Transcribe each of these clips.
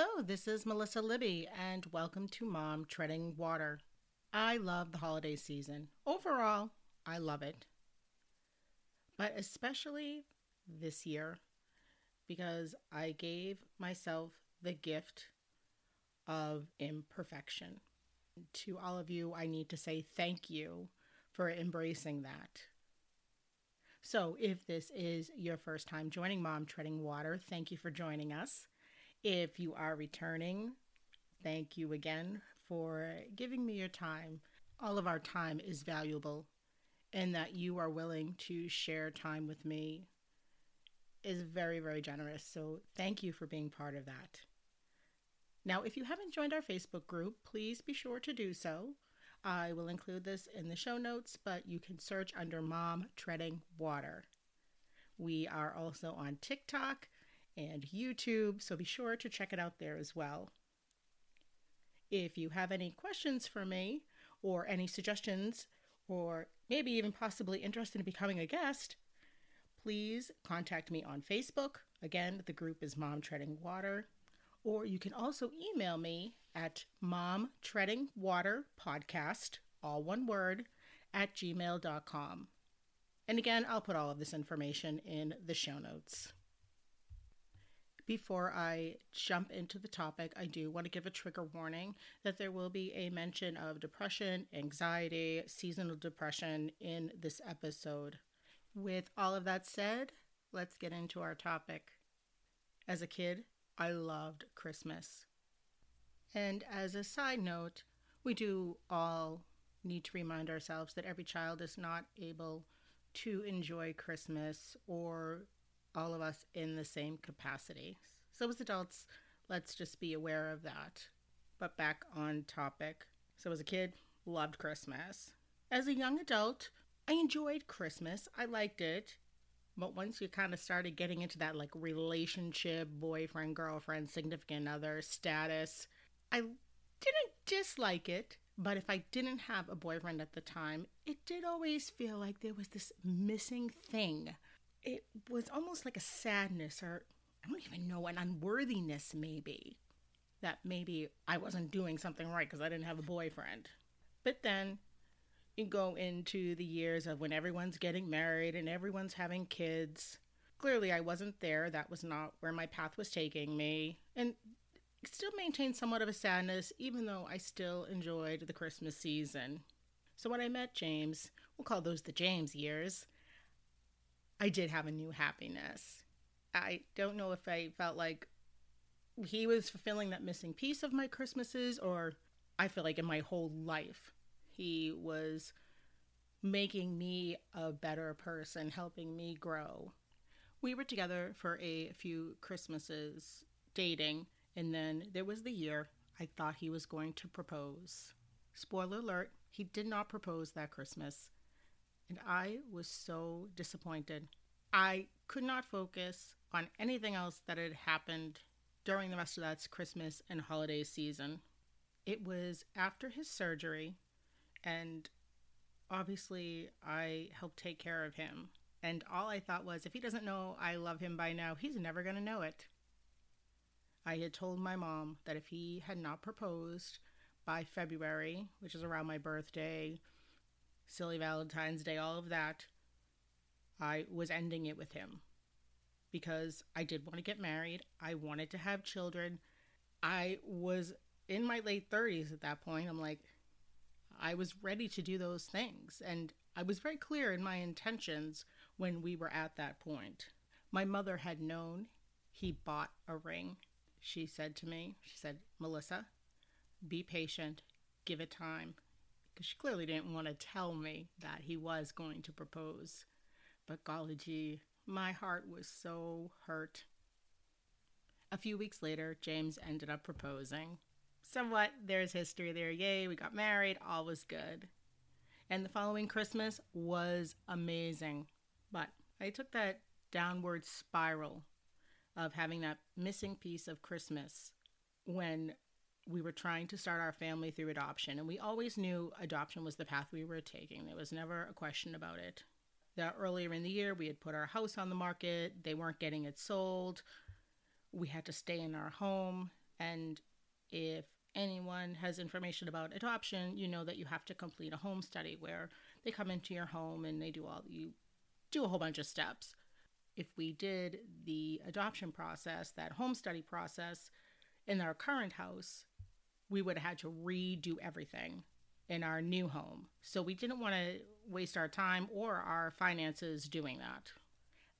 Hello, this is Melissa Libby, and welcome to Mom Treading Water. I love the holiday season. Overall, I love it. But especially this year, because I gave myself the gift of imperfection. To all of you, I need to say thank you for embracing that. So, if this is your first time joining Mom Treading Water, thank you for joining us. If you are returning, thank you again for giving me your time. All of our time is valuable, and that you are willing to share time with me is very, very generous. So, thank you for being part of that. Now, if you haven't joined our Facebook group, please be sure to do so. I will include this in the show notes, but you can search under Mom Treading Water. We are also on TikTok and YouTube, so be sure to check it out there as well. If you have any questions for me or any suggestions, or maybe even possibly interested in becoming a guest, please contact me on Facebook. Again, the group is Mom Treading Water. Or you can also email me at Mom Treading Water Podcast, all one word, at gmail.com. And again, I'll put all of this information in the show notes. Before I jump into the topic, I do want to give a trigger warning that there will be a mention of depression, anxiety, seasonal depression in this episode. With all of that said, let's get into our topic. As a kid, I loved Christmas. And as a side note, we do all need to remind ourselves that every child is not able to enjoy Christmas or all of us in the same capacity. So, as adults, let's just be aware of that. But back on topic. So, as a kid, loved Christmas. As a young adult, I enjoyed Christmas. I liked it. But once you kind of started getting into that like relationship, boyfriend, girlfriend, significant other status, I didn't dislike it. But if I didn't have a boyfriend at the time, it did always feel like there was this missing thing it was almost like a sadness or I don't even know, an unworthiness maybe. That maybe I wasn't doing something right because I didn't have a boyfriend. But then you go into the years of when everyone's getting married and everyone's having kids. Clearly, I wasn't there. That was not where my path was taking me. And still maintained somewhat of a sadness, even though I still enjoyed the Christmas season. So when I met James, we'll call those the James years, I did have a new happiness. I don't know if I felt like he was fulfilling that missing piece of my Christmases, or I feel like in my whole life, he was making me a better person, helping me grow. We were together for a few Christmases dating, and then there was the year I thought he was going to propose. Spoiler alert, he did not propose that Christmas and I was so disappointed. I could not focus on anything else that had happened during the rest of that Christmas and holiday season. It was after his surgery, and obviously, I helped take care of him. And all I thought was, if he doesn't know I love him by now, he's never going to know it. I had told my mom that if he had not proposed by February, which is around my birthday, silly Valentine's Day, all of that, I was ending it with him because I did want to get married. I wanted to have children. I was in my late 30s at that point. I'm like, I was ready to do those things. And I was very clear in my intentions when we were at that point. My mother had known he bought a ring. She said to me, she said, Melissa, be patient, give it time because she clearly didn't want to tell me that he was going to propose. But golly gee, my heart was so hurt. A few weeks later, James ended up proposing. Somewhat, there's history there. Yay, we got married, all was good. And the following Christmas was amazing. But I took that downward spiral of having that missing piece of Christmas when we were trying to start our family through adoption, and we always knew adoption was the path we were taking. There was never a question about it. that earlier in the year we had put our house on the market, they weren't getting it sold. We had to stay in our home. And if anyone has information about adoption, you know that you have to complete a home study where they come into your home and they do all you do a whole bunch of steps. If we did the adoption process, that home study process in our current house, we would have had to redo everything in our new home. So we didn't want to waste our time or our finances doing that.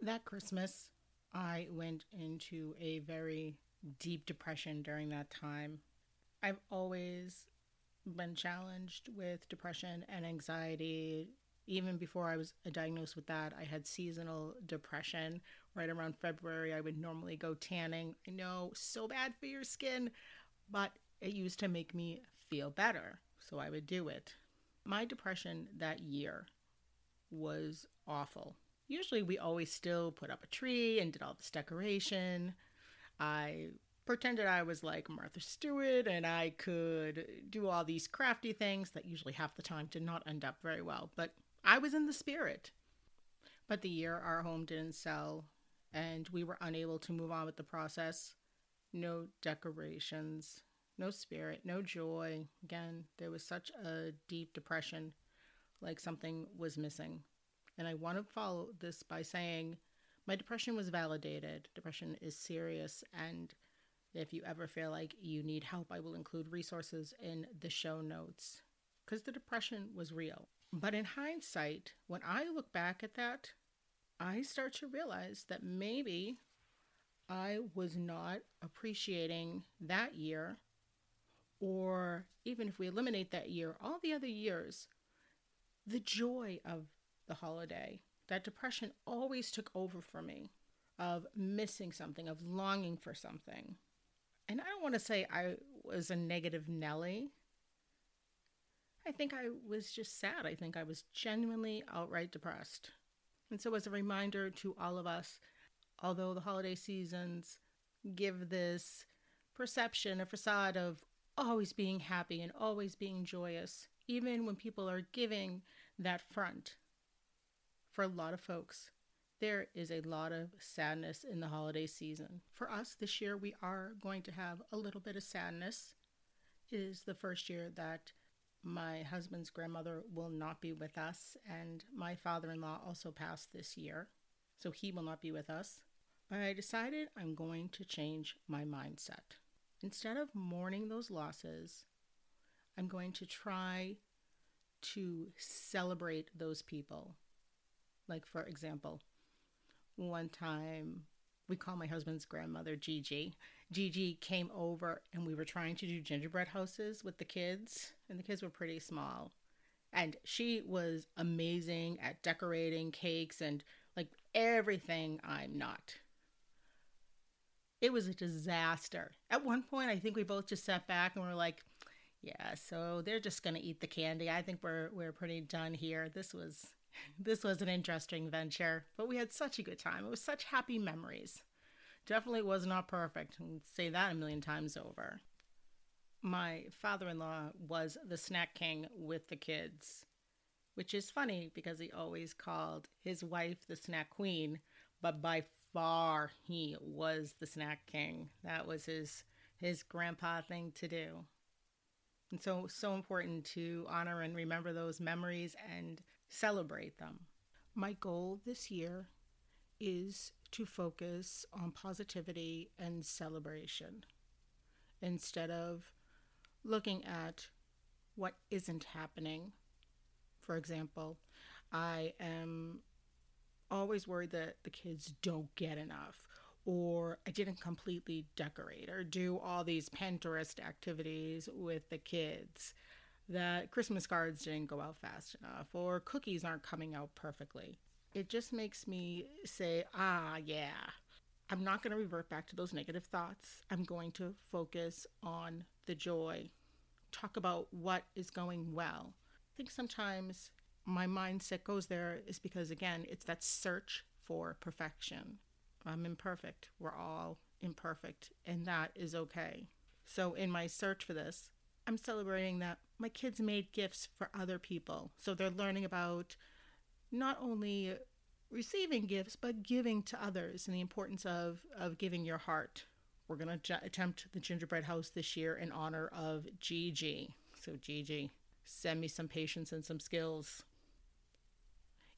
That Christmas, I went into a very deep depression during that time. I've always been challenged with depression and anxiety. Even before I was diagnosed with that, I had seasonal depression. Right around February, I would normally go tanning. I know, so bad for your skin, but it used to make me feel better so I would do it. My depression that year was awful. Usually, we always still put up a tree and did all this decoration. I pretended I was like Martha Stewart and I could do all these crafty things that usually half the time did not end up very well, but I was in the spirit. But the year our home didn't sell and we were unable to move on with the process, no decorations, no spirit, no joy. Again, there was such a deep depression, like something was missing. And I want to follow this by saying my depression was validated. Depression is serious. And if you ever feel like you need help, I will include resources in the show notes because the depression was real. But in hindsight, when I look back at that, I start to realize that maybe I was not appreciating that year or even if we eliminate that year, all the other years, the joy of the holiday, that depression always took over for me of missing something, of longing for something. And I don't want to say I was a negative Nelly. I think I was just sad. I think I was genuinely outright depressed. And so, as a reminder to all of us, although the holiday seasons give this perception, a facade of always being happy and always being joyous, even when people are giving that front. For a lot of folks, there is a lot of sadness in the holiday season. For us this year, we are going to have a little bit of sadness. It is the first year that my husband's grandmother will not be with us, and my father in law also passed this year, so he will not be with us. But I decided I'm going to change my mindset. Instead of mourning those losses, I'm going to try to celebrate those people. Like, for example, one time we call my husband's grandmother Gigi. Gigi came over and we were trying to do gingerbread houses with the kids, and the kids were pretty small. And she was amazing at decorating cakes and like everything I'm not. It was a disaster. At one point, I think we both just sat back and we were like, yeah, so they're just going to eat the candy. I think we're we're pretty done here. This was this was an interesting venture, but we had such a good time. It was such happy memories. Definitely was not perfect. I'd say that a million times over. My father-in-law was the snack king with the kids, which is funny because he always called his wife the snack queen, but by far he was the snack king. That was his his grandpa thing to do. And so so important to honor and remember those memories and celebrate them. My goal this year is to focus on positivity and celebration instead of looking at what isn't happening. For example, I am always worried that the kids don't get enough or I didn't completely decorate or do all these Pinterest activities with the kids. That Christmas cards didn't go out fast enough or cookies aren't coming out perfectly. It just makes me say, ah, yeah, I'm not going to revert back to those negative thoughts. I'm going to focus on the joy, talk about what is going well. I think sometimes my mindset goes there is because, again, it's that search for perfection. I'm imperfect. We're all imperfect, and that is okay. So, in my search for this, I'm celebrating that my kids made gifts for other people. So, they're learning about not only receiving gifts, but giving to others and the importance of, of giving your heart. We're going to j- attempt the gingerbread house this year in honor of Gigi. So, Gigi, send me some patience and some skills.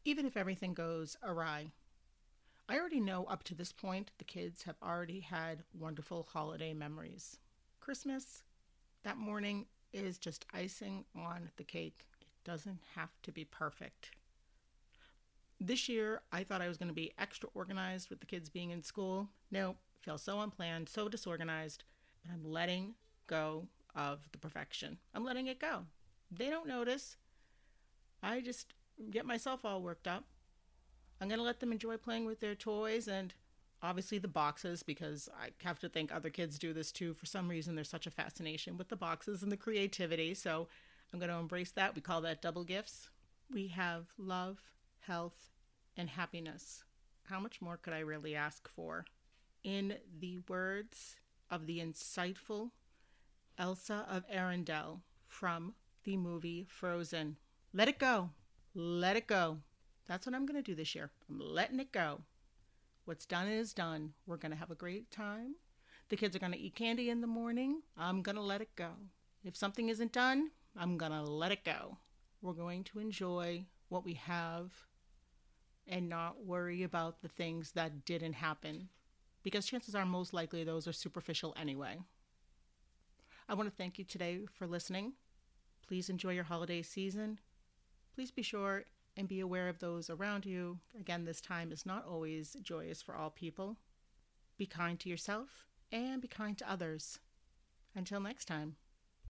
Even if everything goes awry, I already know up to this point the kids have already had wonderful holiday memories. Christmas, that morning is just icing on the cake. It doesn't have to be perfect. This year, I thought I was going to be extra organized with the kids being in school. No, feel so unplanned, so disorganized, but I'm letting go of the perfection. I'm letting it go. They don't notice. I just get myself all worked up. I'm going to let them enjoy playing with their toys and obviously the boxes because I have to think other kids do this too. For some reason, there's such a fascination with the boxes and the creativity. So I'm going to embrace that. We call that double gifts. We have love, health, and happiness. How much more could I really ask for? In the words of the insightful Elsa of Arendelle from the movie Frozen let it go. Let it go. That's what I'm going to do this year. I'm letting it go. What's done is done. We're going to have a great time. The kids are going to eat candy in the morning. I'm going to let it go. If something isn't done, I'm going to let it go. We're going to enjoy what we have and not worry about the things that didn't happen because chances are most likely those are superficial anyway. I want to thank you today for listening. Please enjoy your holiday season. Please be sure and be aware of those around you. Again, this time is not always joyous for all people. Be kind to yourself and be kind to others. Until next time.